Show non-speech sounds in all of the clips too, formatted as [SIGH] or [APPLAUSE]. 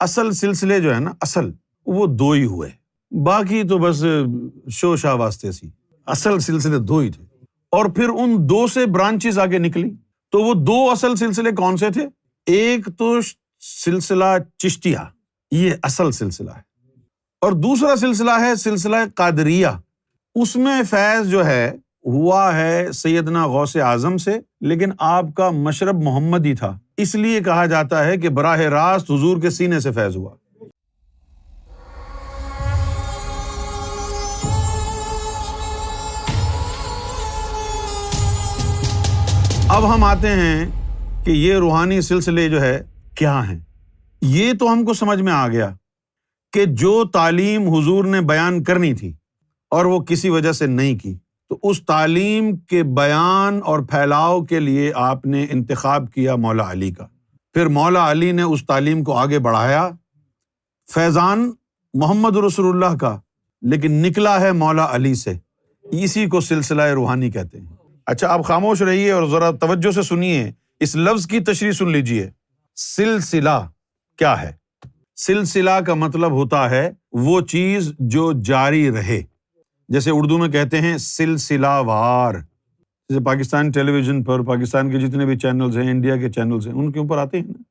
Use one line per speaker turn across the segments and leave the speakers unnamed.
اصل سلسلے جو ہے نا، اصل، وہ دو ہی ہوئے۔ باقی تو بس شو شاہ واسطے سی۔ اصل سلسلے دو ہی تھے۔ اور پھر ان دو سے برانچز آگے نکلی۔ تو وہ دو اصل سلسلے کون سے تھے؟ ایک تو سلسلہ چشتیا یہ اصل سلسلہ ہے۔ اور دوسرا سلسلہ ہے سلسلہ قادریہ۔ اس میں فیض جو ہے ہوا ہے سیدنا غوث اعظم سے، لیکن آپ کا مشرب محمد ہی تھا۔ اس لیے کہا جاتا ہے کہ براہ راست حضور کے سینے سے فیض ہوا۔ اب ہم آتے ہیں کہ یہ روحانی سلسلے جو ہے کیا ہیں۔ یہ تو ہم کو سمجھ میں آ گیا کہ جو تعلیم حضور نے بیان کرنی تھی اور وہ کسی وجہ سے نہیں کی۔ تو اس تعلیم کے بیان اور پھیلاؤ کے لیے آپ نے انتخاب کیا مولا علی کا۔ پھر مولا علی نے اس تعلیم کو آگے بڑھایا۔ فیضان محمد رسول اللہ کا، لیکن نکلا ہے مولا علی سے۔ اسی کو سلسلہ روحانی کہتے ہیں۔ اچھا آپ خاموش رہیے اور ذرا توجہ سے سنیے۔ اس لفظ کی تشریح سن لیجیے سلسلہ کیا ہے؟ سلسلہ کا مطلب ہوتا ہے وہ چیز جو جاری رہے۔ جیسے اردو میں کہتے ہیں سلسلہ وار جیسے پاکستان ٹیلی ویژن پر پاکستان کے جتنے بھی چینلس ہیں، انڈیا کے چینلس ہیں، ان کے اوپر آتے ہیں نا۔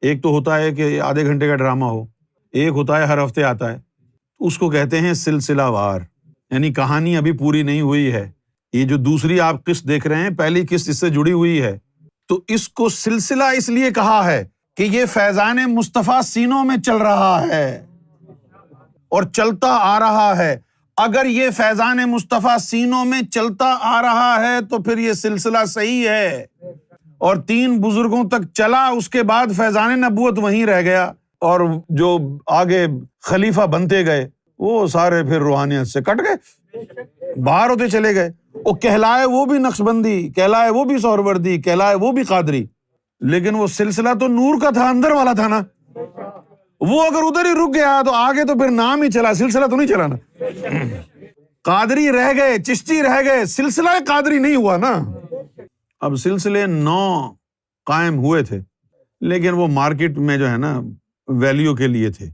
ایک تو ہوتا ہے کہ آدھے گھنٹے کا ڈرامہ ہو، ایک ہوتا ہے ہر ہفتے آتا ہے۔ اس کو کہتے ہیں سلسلہ وار یعنی کہانی ابھی پوری نہیں ہوئی ہے۔ یہ جو دوسری آپ قسط دیکھ رہے ہیں، پہلی قسط اس سے جڑی ہوئی ہے۔ تو اس کو سلسلہ اس لیے کہا ہے کہ یہ فیضان مصطفیٰ سینوں میں چل رہا ہے۔ اور چلتا آ رہا ہے۔ اگر یہ فیضان مصطفیٰ سینوں میں چلتا آ رہا ہے تو پھر یہ سلسلہ صحیح ہے۔ اور تین بزرگوں تک چلا، اس کے بعد فیضان نبوت وہیں رہ گیا۔ اور جو آگے خلیفہ بنتے گئے، وہ سارے پھر روحانیت سے کٹ گئے۔ باہر ہوتے چلے گئے۔ وہ کہلائے وہ بھی نقش بندی کہلائے وہ بھی سوروردی کہلائے وہ بھی قادری۔ لیکن وہ سلسلہ تو نور کا تھا، اندر والا تھا نا۔ وہ اگر ادھر ہی رک گیا تو آگے تو پھر نام ہی چلا، سلسلہ تو نہیں چلا نا۔ قادری رہ گئے، چشتی رہ گئے، سلسلہ قادری نہیں ہوا نا۔ اب سلسلے نو قائم ہوئے تھے، لیکن وہ مارکیٹ میں جو ہے نا، ویلیو کے لیے تھے۔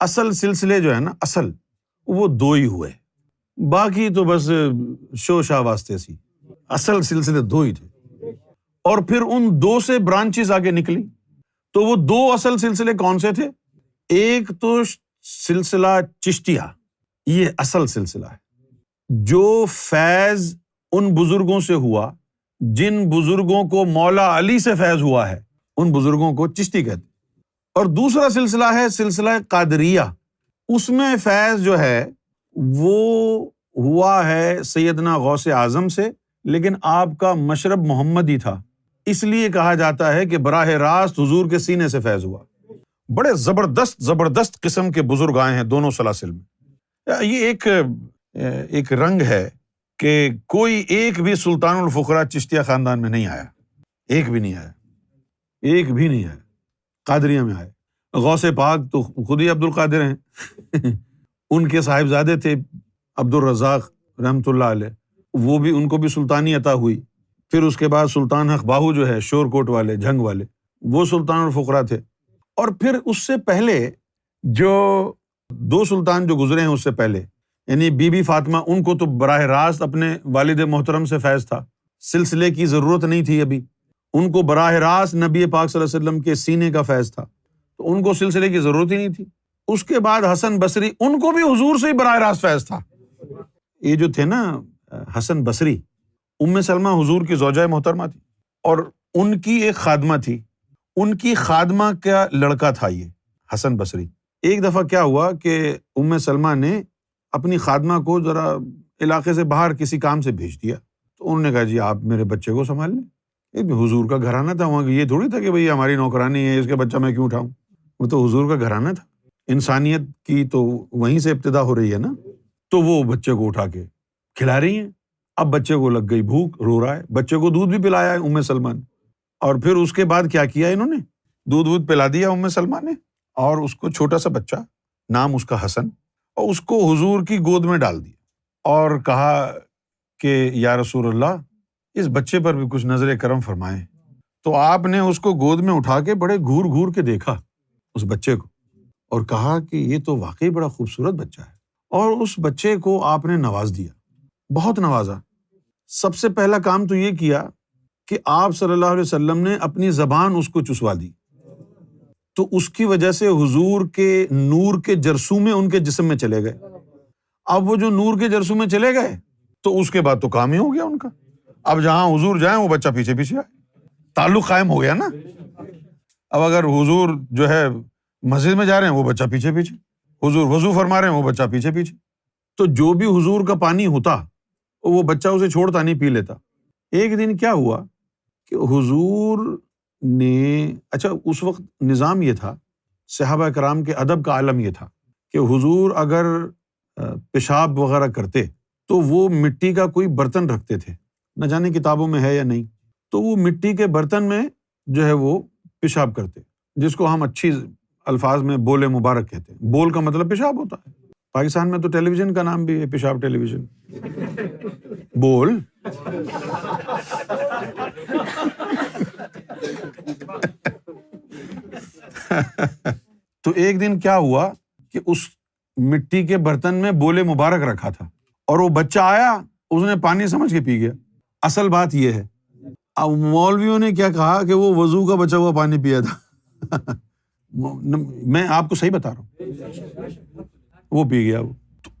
اصل سلسلے جو ہے نا، اصل، وہ دو ہی ہوئے۔ باقی تو بس شو شاہ واسطے سی۔ اصل سلسلے دو ہی تھے۔ اور پھر ان دو سے برانچز آگے نکلی۔ تو وہ دو اصل سلسلے کون سے تھے؟ ایک تو سلسلہ چشتیا یہ اصل سلسلہ ہے۔ جو فیض ان بزرگوں سے ہوا، جن بزرگوں کو مولا علی سے فیض ہوا ہے، ان بزرگوں کو چشتی کہتے اور دوسرا سلسلہ ہے سلسلہ قادریہ۔ اس میں فیض جو ہے، وہ ہوا ہے سیدنا غوث اعظم سے، لیکن آپ کا مشرب محمد ہی تھا۔ اس لیے کہا جاتا ہے کہ براہ راست حضور کے سینے سے فیض ہوا۔ بڑے زبردست زبردست قسم کے بزرگ آئے ہیں دونوں سلاسل میں۔ یہ ایک ایک رنگ ہے کہ کوئی ایک بھی سلطان الفقرا چشتیا خاندان میں نہیں آیا۔ ایک بھی نہیں آیا۔ ایک بھی نہیں آیا۔ قادریہ میں آئے غوث پاک تو خود ہی عبد القادر ہیں۔ [LAUGHS] ان کے صاحبزادے تھے عبد الرزاق رحمۃ اللہ علیہ۔ وہ بھی، ان کو بھی سلطانی عطا ہوئی۔ پھر اس کے بعد سلطان حق باہو جو ہے، شور کوٹ والے جنگ والے، وہ سلطان الفقرا تھے۔ اور پھر اس سے پہلے جو دو سلطان جو گزرے ہیں اس سے پہلے یعنی بی بی فاطمہ، ان کو تو براہ راست اپنے والد محترم سے فیض تھا۔ سلسلے کی ضرورت نہیں تھی ابھی۔ ان کو براہ راست نبی پاک صلی اللہ علیہ وسلم کے سینے کا فیض تھا۔ تو ان کو سلسلے کی ضرورت ہی نہیں تھی۔ اس کے بعد حسن بصری، ان کو بھی حضور سے ہی براہ راست فیض تھا۔ یہ جو تھے نا، حسن بصری، ام سلمہ حضور کی زوجۂ محترمہ تھی۔ اور ان کی ایک خادمہ تھی۔ ان کی خادمہ کا لڑکا تھا یہ؟ حسن بصری۔ ایک دفعہ کیا ہوا کہ ام سلمہ نے اپنی خادمہ کو ذرا علاقے سے باہر کسی کام سے بھیج دیا۔ تو انہوں نے کہا جی آپ میرے بچے کو سنبھال لیں۔ حضور کا گھرانہ تھا۔ وہاں یہ تھوڑی تھا کہ بھائی ہماری نوکرانی ہے، اس کے بچہ میں کیوں اٹھاؤں؟ وہ تو حضور کا گھرانہ تھا۔ انسانیت کی تو وہیں سے ابتدا ہو رہی ہے نا؟ تو وہ بچے کو اٹھا کے کھلا رہی ہیں۔ اب بچے کو لگ گئی بھوک، رو رہا ہے۔ بچے کو دودھ بھی پلایا ہے ام سلمان اور پھر اس کے بعد کیا کیا انہوں نے؟ دودھ وودھ پلا دیا ام سلمان نے اور اس کو چھوٹا سا بچہ، نام اس کا حسن، اور اس کو حضور کی گود میں ڈال دیا اور کہا کہ یا رسول اللہ، اس بچے پر بھی کچھ نظر کرم فرمائے تو آپ نے اس کو گود میں اٹھا کے بڑے گور گور کے دیکھا اس بچے کو اور کہا کہ یہ تو واقعی بڑا خوبصورت بچہ ہے۔ اور اس بچے کو آپ نے نواز دیا۔ بہت نوازا۔ سب سے پہلا کام تو یہ کیا کہ آپ صلی اللہ علیہ وسلم نے اپنی زبان اس کو چسوا دی۔ تو اس کی وجہ سے حضور کے نور کے جرسومے ان کے جسم میں چلے گئے۔ اب وہ جو نور کے جرسو میں چلے گئے، تو اس کے بعد تو کام ہی ہو گیا ان کا۔ اب جہاں حضور جائیں، وہ بچہ پیچھے پیچھے آئے۔ تعلق قائم ہو گیا نا۔ اب اگر حضور جو ہے مسجد میں جا رہے ہیں، وہ بچہ پیچھے پیچھے۔ حضور وضو فرما رہے ہیں، وہ بچہ پیچھے پیچھے۔ تو جو بھی حضور کا پانی ہوتا، وہ بچہ اسے چھوڑتا نہیں، پی لیتا۔ ایک دن کیا ہوا؟ کہ حضور نے اچھا اس وقت نظام یہ تھا، صحابہ کرام کے ادب کا عالم یہ تھا کہ حضور اگر پیشاب وغیرہ کرتے تو وہ مٹی کا کوئی برتن رکھتے تھے۔ نہ جانے کتابوں میں ہے یا نہیں۔ تو وہ مٹی کے برتن میں جو ہے وہ پیشاب کرتے، جس کو ہم اچھی الفاظ میں بولے مبارک کہتے ہیں۔ بول کا مطلب پیشاب ہوتا ہے۔ پاکستان میں تو ٹیلی ویژن کا نام بھی ہے، پیشاب ٹیلی ویژن۔ بول [LAUGHS] تو ایک دن کیا ہوا کہ اس مٹی کے برتن میں بولے مبارک رکھا تھا اور وہ بچہ آیا، اس نے پانی سمجھ کے پی گیا۔ اصل بات یہ ہے۔ اب مولویوں نے کیا کہا کہ وہ وضو کا بچا ہوا پانی پیا تھا۔ [LAUGHS] میں آپ کو صحیح بتا رہا ہوں۔ وہ پی گیا وہ۔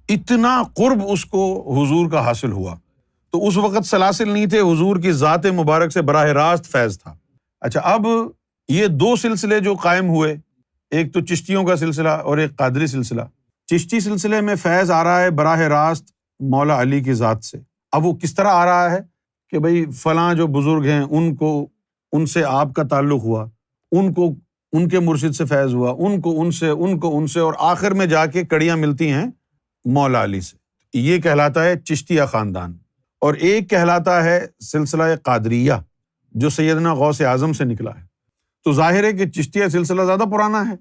اتنا قرب اس کو حضور کا حاصل ہوا۔ تو اس وقت سلاسل نہیں تھے، حضور کی ذات مبارک سے براہ راست فیض تھا۔ اچھا اب یہ دو سلسلے جو قائم ہوئے، ایک تو چشتیوں کا سلسلہ اور ایک قادری سلسلہ۔ چشتی سلسلے میں فیض آ رہا ہے براہ راست مولا علی کی ذات سے۔ اب وہ کس طرح آ رہا ہے کہ بھائی فلاں جو بزرگ ہیں، ان کو، ان سے آپ کا تعلق ہوا، ان کو، ان کے مرشد سے فیض ہوا، ان کو، ان سے، ان کو، ان سے اور آخر میں جا کے کڑیاں ملتی ہیں مولا علی سے۔ یہ کہلاتا ہے چشتیہ خاندان۔ اور ایک کہلاتا ہے سلسلہ قادریہ، جو سیدنا غوث اعظم سے نکلا ہے۔ تو ظاہر ہے کہ چشتیہ سلسلہ زیادہ پرانا ہے،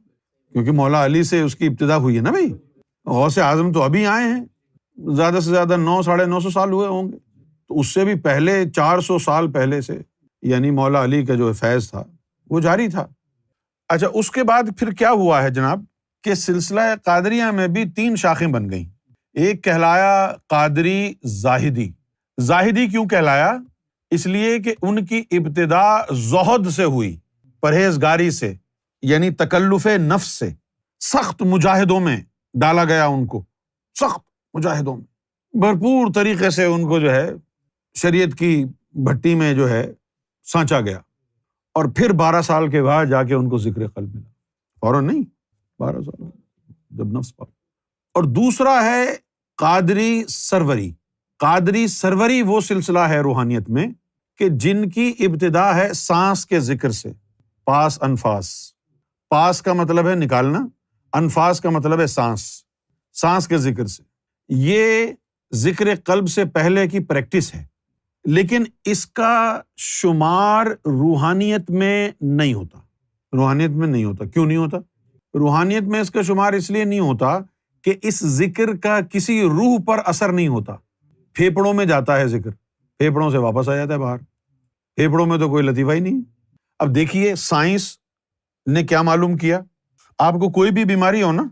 کیونکہ مولا علی سے اس کی ابتدا ہوئی ہے نا بھائی؟ غوث اعظم تو ابھی آئے ہیں، زیادہ سے زیادہ نو، ساڑھے نو سو سال ہوئے ہوں گے۔ تو اس سے بھی پہلے، چار سو سال پہلے سے یعنی مولا علی کا جو فیض تھا، وہ جاری تھا۔ اچھا اس کے بعد پھر کیا ہوا ہے جناب؟ کہ سلسلہ قادریہ میں بھی تین شاخیں بن گئیں۔ ایک کہلایا قادری زاہدی۔ زاہدی کیوں کہلایا؟ اس لیے کہ ان کی ابتدا زہد سے ہوئی، پرہیزگاری سے یعنی تکلف نفس سے۔ سخت مجاہدوں میں ڈالا گیا ان کو، سخت مجاہدوں میں۔ بھرپور طریقے سے ان کو جو ہے، شریعت کی بھٹی میں جو ہے، سانچا گیا۔ اور پھر بارہ سال کے بعد جا کے ان کو ذکر قلب ملا۔ فوراً نہیں، بارہ سال جب نفس پا اور دوسرا ہے، قادری سروری۔ قادری سروری وہ سلسلہ ہے روحانیت میں کہ جن کی ابتدا ہے سانس کے ذکر سے، پاس انفاس۔ پاس کا مطلب ہے نکالنا، انفاس کا مطلب ہے سانس سانس کے ذکر سے۔ یہ ذکر قلب سے پہلے کی پریکٹس ہے، لیکن اس کا شمار روحانیت میں نہیں ہوتا۔ روحانیت میں نہیں ہوتا۔ کیوں نہیں ہوتا؟ روحانیت میں اس کا شمار اس لیے نہیں ہوتا کہ اس ذکر کا کسی روح پر اثر نہیں ہوتا۔ پھیپڑوں میں جاتا ہے ذکر۔ پھیپڑوں سے واپس آ جاتا ہے باہر۔ پھیپڑوں میں تو کوئی لطیفہ ہی نہیں۔ اب دیکھیے، سائنس نے کیا معلوم کیا؟ آپ کو کوئی بھی بیماری ہو نا،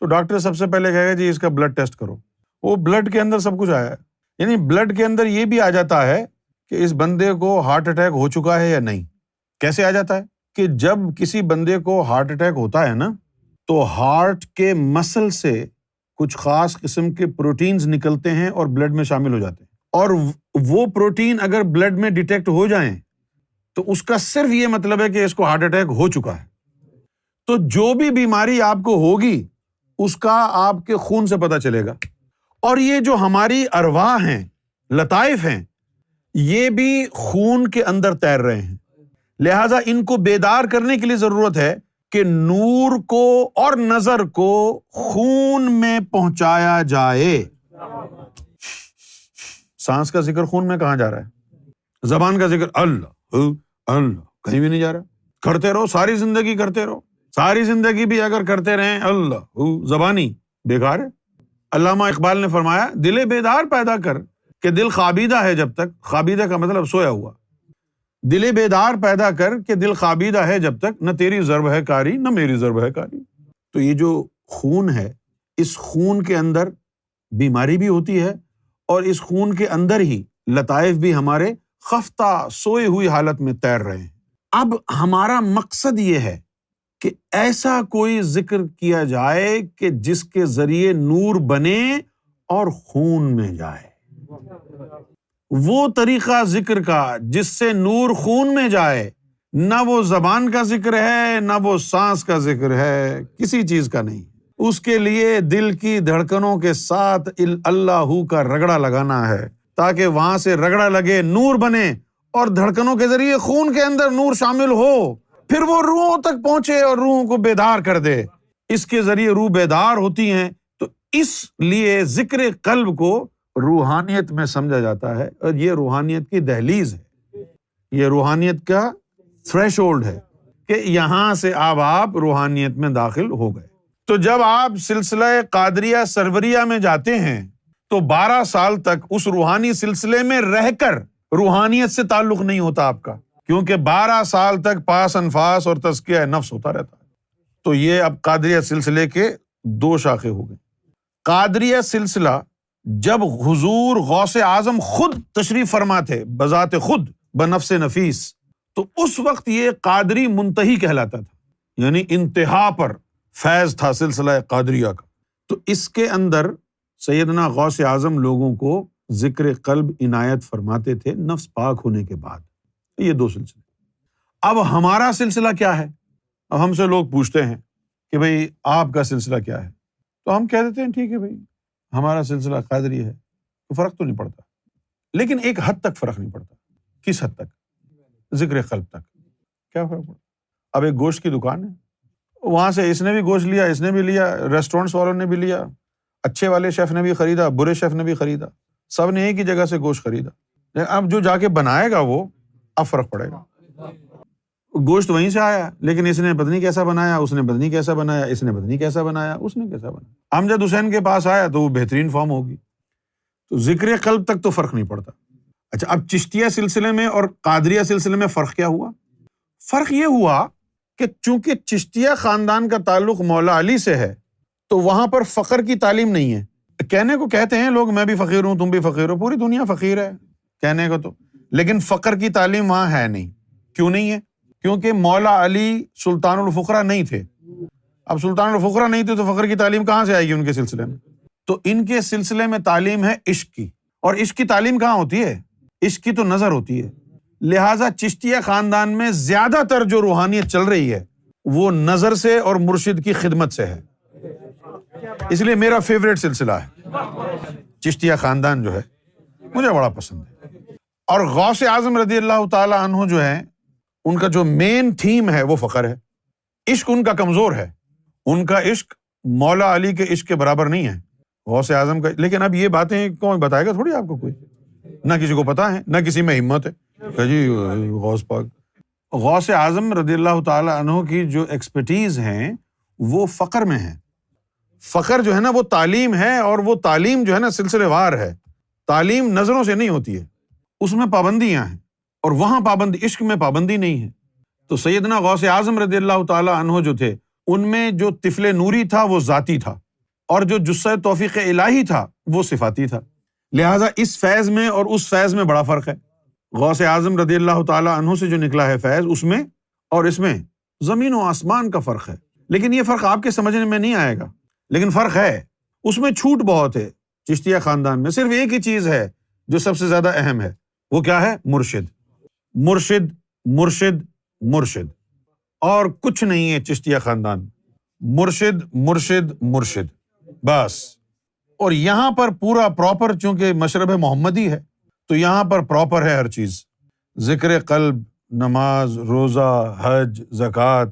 تو ڈاکٹر سب سے پہلے کہے گا جی اس کا بلڈ ٹیسٹ کرو۔ وہ بلڈ کے اندر سب کچھ آیا ہے۔ یعنی بلڈ کے اندر یہ بھی آ جاتا ہے کہ اس بندے کو ہارٹ اٹیک ہو چکا ہے یا نہیں۔ کیسے آ جاتا ہے؟ کہ جب کسی بندے کو ہارٹ اٹیک ہوتا ہے نا، تو ہارٹ کے مسل سے کچھ خاص قسم کے پروٹینس نکلتے ہیں اور بلڈ میں شامل ہو جاتے ہیں۔ اور وہ پروٹین اگر بلڈ میں ڈیٹیکٹ ہو جائیں تو اس کا صرف یہ مطلب ہے کہ اس کو ہارٹ اٹیک ہو چکا ہے۔ تو جو بھی بیماری آپ کو ہوگی، اس کا آپ کے خون سے پتا چلے گا۔ اور یہ جو ہماری ارواہ ہیں، لطائف ہیں، یہ بھی خون کے اندر تیر رہے ہیں۔ لہذا ان کو بیدار کرنے کے لیے ضرورت ہے کہ نور کو اور نظر کو خون میں پہنچایا جائے۔ سانس کا ذکر خون میں کہاں جا رہا ہے؟ زبان کا ذکر اللہ اللہ، کہیں بھی نہیں جا رہا۔ کرتے رہو، ساری زندگی کرتے رہو۔ ساری زندگی بھی اگر کرتے رہے اللہ زبانی بےکار ہے۔ علامہ اقبال نے فرمایا، دل بیدار پیدا کر کہ دل خابیدہ ہے جب تک، خابیدہ کا مطلب سویا ہوا۔ دل بیدار پیدا کر کہ دل خابیدہ ہے جب تک نہ تیری ضرب ہے کاری، نہ میری ضرب ہے کاری۔ تو یہ جو خون ہے، اس خون کے اندر بیماری بھی ہوتی ہے اور اس خون کے اندر ہی لطائف بھی ہمارے خفتہ سوئے ہوئی حالت میں تیر رہے ہیں۔ اب ہمارا مقصد یہ ہے کہ ایسا کوئی ذکر کیا جائے کہ جس کے ذریعے نور بنے اور خون میں جائے۔ وہ طریقہ ذکر کا جس سے نور خون میں جائے، نہ وہ زبان کا ذکر ہے، نہ وہ سانس کا ذکر ہے، کسی چیز کا نہیں۔ اس کے لیے دل کی دھڑکنوں کے ساتھ اللہ کا رگڑا لگانا ہے، تاکہ وہاں سے رگڑا لگے، نور بنے اور دھڑکنوں کے ذریعے خون کے اندر نور شامل ہو۔ پھر وہ روحوں تک پہنچے اور روحوں کو بیدار کر دے۔ اس کے ذریعے روح بیدار ہوتی ہیں۔ تو اس لیے ذکر قلب کو روحانیت میں سمجھا جاتا ہے اور یہ روحانیت کی دہلیز ہے۔ یہ روحانیت کا تھریش ہولڈ ہے کہ یہاں سے اب آپ روحانیت میں داخل ہو گئے۔ تو جب آپ سلسلہ قادریا سروریا میں جاتے ہیں، تو بارہ سال تک اس روحانی سلسلے میں رہ کر روحانیت سے تعلق نہیں ہوتا آپ کا، کیونکہ بارہ سال تک پاس انفاس اور تسکیہ نفس ہوتا رہتا۔ ہے تو یہ اب قادریہ سلسلے کے دو شاخے ہو گئے۔ قادریہ سلسلہ جب حضور غوث اعظم خود تشریف فرما تھے بذات خود، بنفس نفیس، تو اس وقت یہ قادری منتحی کہلاتا تھا یعنی انتہا پر فیض تھا سلسلہ قادریہ کا۔ تو اس کے اندر سیدنا غوث اعظم لوگوں کو ذکر قلب عنایت فرماتے تھے نفس پاک ہونے کے بعد۔ یہ دو سلسلے۔ اب ہمارا سلسلہ کیا ہے؟ اب ہم سے لوگ پوچھتے ہیں کہ بھائی آپ کا سلسلہ کیا ہے؟ تو ہم کہہ دیتے ہیں، ٹھیک ہے بھائی ہمارا سلسلہ قادری ہے، تو فرق تو نہیں پڑتا۔ لیکن ایک حد تک فرق نہیں پڑتا۔ کس حد تک؟ ذکر قلب تک۔ کیا فرق پڑتا؟ اب ایک گوشت کی دکان ہے۔ وہاں سے اس نے بھی گوشت لیا، اس نے بھی لیا ریسٹورینٹس والوں نے بھی لیا۔ اچھے والے شیف نے بھی خریدا، برے شیف نے بھی خریدا۔ سب نے ایک ہی جگہ سے گوشت خریدا۔ اب جو جا کے بنائے گا وہ، اب فرق پڑے گا۔ گوشت وہیں سے آیا، لیکن اس نے پتنی کیسا بنایا، اس نے پتنی کیسا بنایا، اس نے پتنی کیسا بنایا، اس نے کیسا بنایا۔ امجد حسین کے پاس آیا تو وہ بہترین فارم ہوگی۔ تو ذکر قلب تک تو فرق نہیں پڑتا۔ اچھا اب چشتیا سلسلے میں اور قادریا سلسلے میں فرق کیا ہوا؟ فرق یہ ہوا کہ چونکہ چشتیا خاندان کا تعلق مولا علی سے ہے، تو وہاں پر فخر کی تعلیم نہیں ہے۔ کہنے کو کہتے ہیں لوگ، میں بھی فقیر ہوں، تم بھی فقیر ہو، پوری دنیا فقیر ہے۔ کہنے کو تو۔ لیکن فخر کی تعلیم وہاں ہے نہیں۔ کیوں نہیں ہے؟ کیونکہ مولا علی سلطان الفقرا نہیں تھے۔ اب سلطان الفقرا نہیں تھے تو فخر کی تعلیم کہاں سے آئے گی ان کے سلسلے میں؟ تو ان کے سلسلے میں تعلیم ہے عشق کی۔ اور عشق کی تعلیم کہاں ہوتی ہے؟ عشق کی تو نظر ہوتی ہے۔ لہذا چشتیا خاندان میں زیادہ تر جو روحانیت چل رہی ہے، وہ نظر سے اور مرشد کی خدمت سے ہے۔ اس لیے میرا فیوریٹ سلسلہ ہے۔ چشتیا خاندان جو ہے، مجھے بڑا پسند ہے۔ اور غوث اعظم رضی اللہ تعالیٰ عنہ جو ہے ان کا جو مین تھیم ہے وہ فخر ہے۔ عشق ان کا کمزور ہے۔ ان کا عشق مولا علی کے عشق کے برابر نہیں ہے۔ غوث اعظم کا لیکن اب یہ باتیں کون بتائے گا تھوڑی آپ کو کوئی؟ نہ کسی کو پتا ہے، نہ کسی میں ہمت ہے۔ جی غوث پاک۔ غوث اعظم رضی اللہ تعالیٰ عنہ کی جو ایکسپرٹیز ہیں، وہ فخر میں ہے فخر جو ہے نا، وہ تعلیم ہے اور وہ تعلیم جو ہے نا، سلسلے وار ہے۔ تعلیم نظروں سے نہیں ہوتی ہے۔ اس میں پابندیاں ہیں اور وہاں پابندی، عشق میں پابندی نہیں ہے۔ تو سیدنا غوث اعظم رضی اللہ تعالیٰ عنہ جو تھے ان میں جو طفل نوری تھا وہ ذاتی تھا اور جو جسہ توفیق الہی تھا وہ صفاتی تھا۔ لہٰذا اس فیض میں اور اس فیض میں بڑا فرق ہے۔ غوث اعظم رضی اللہ تعالیٰ عنہ سے جو نکلا ہے فیض، اس میں اور اس میں زمین و آسمان کا فرق ہے۔ لیکن یہ فرق آپ کے سمجھنے میں نہیں آئے گا۔ لیکن فرق ہے، اس میں چھوٹ بہت ہے۔ چشتیا خاندان میں صرف ایک ہی چیز ہے جو سب سے زیادہ اہم ہے۔ وہ کیا ہے؟ مرشد۔ مرشد مرشد مرشد۔ اور کچھ نہیں ہے چشتیا خاندان۔ مرشد مرشد مرشد۔ بس۔ اور یہاں پر پورا پراپر چونکہ مشرب محمدی ہے، تو یہاں پر پراپر ہے ہر چیز۔ ذکر قلب، نماز، روزہ، حج، زکوٰۃ۔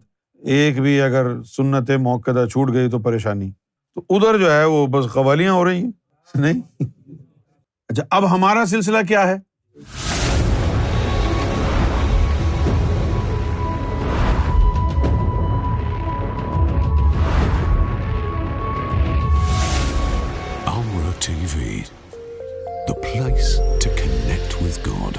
ایک بھی اگر سنت موقع چھوٹ گئی تو پریشانی۔ تو ادھر جو ہے وہ بس قوالیاں ہو رہی ہیں۔ نہیں؟ اچھا اب ہمارا سلسلہ کیا ہے؟
TV the place to connect with God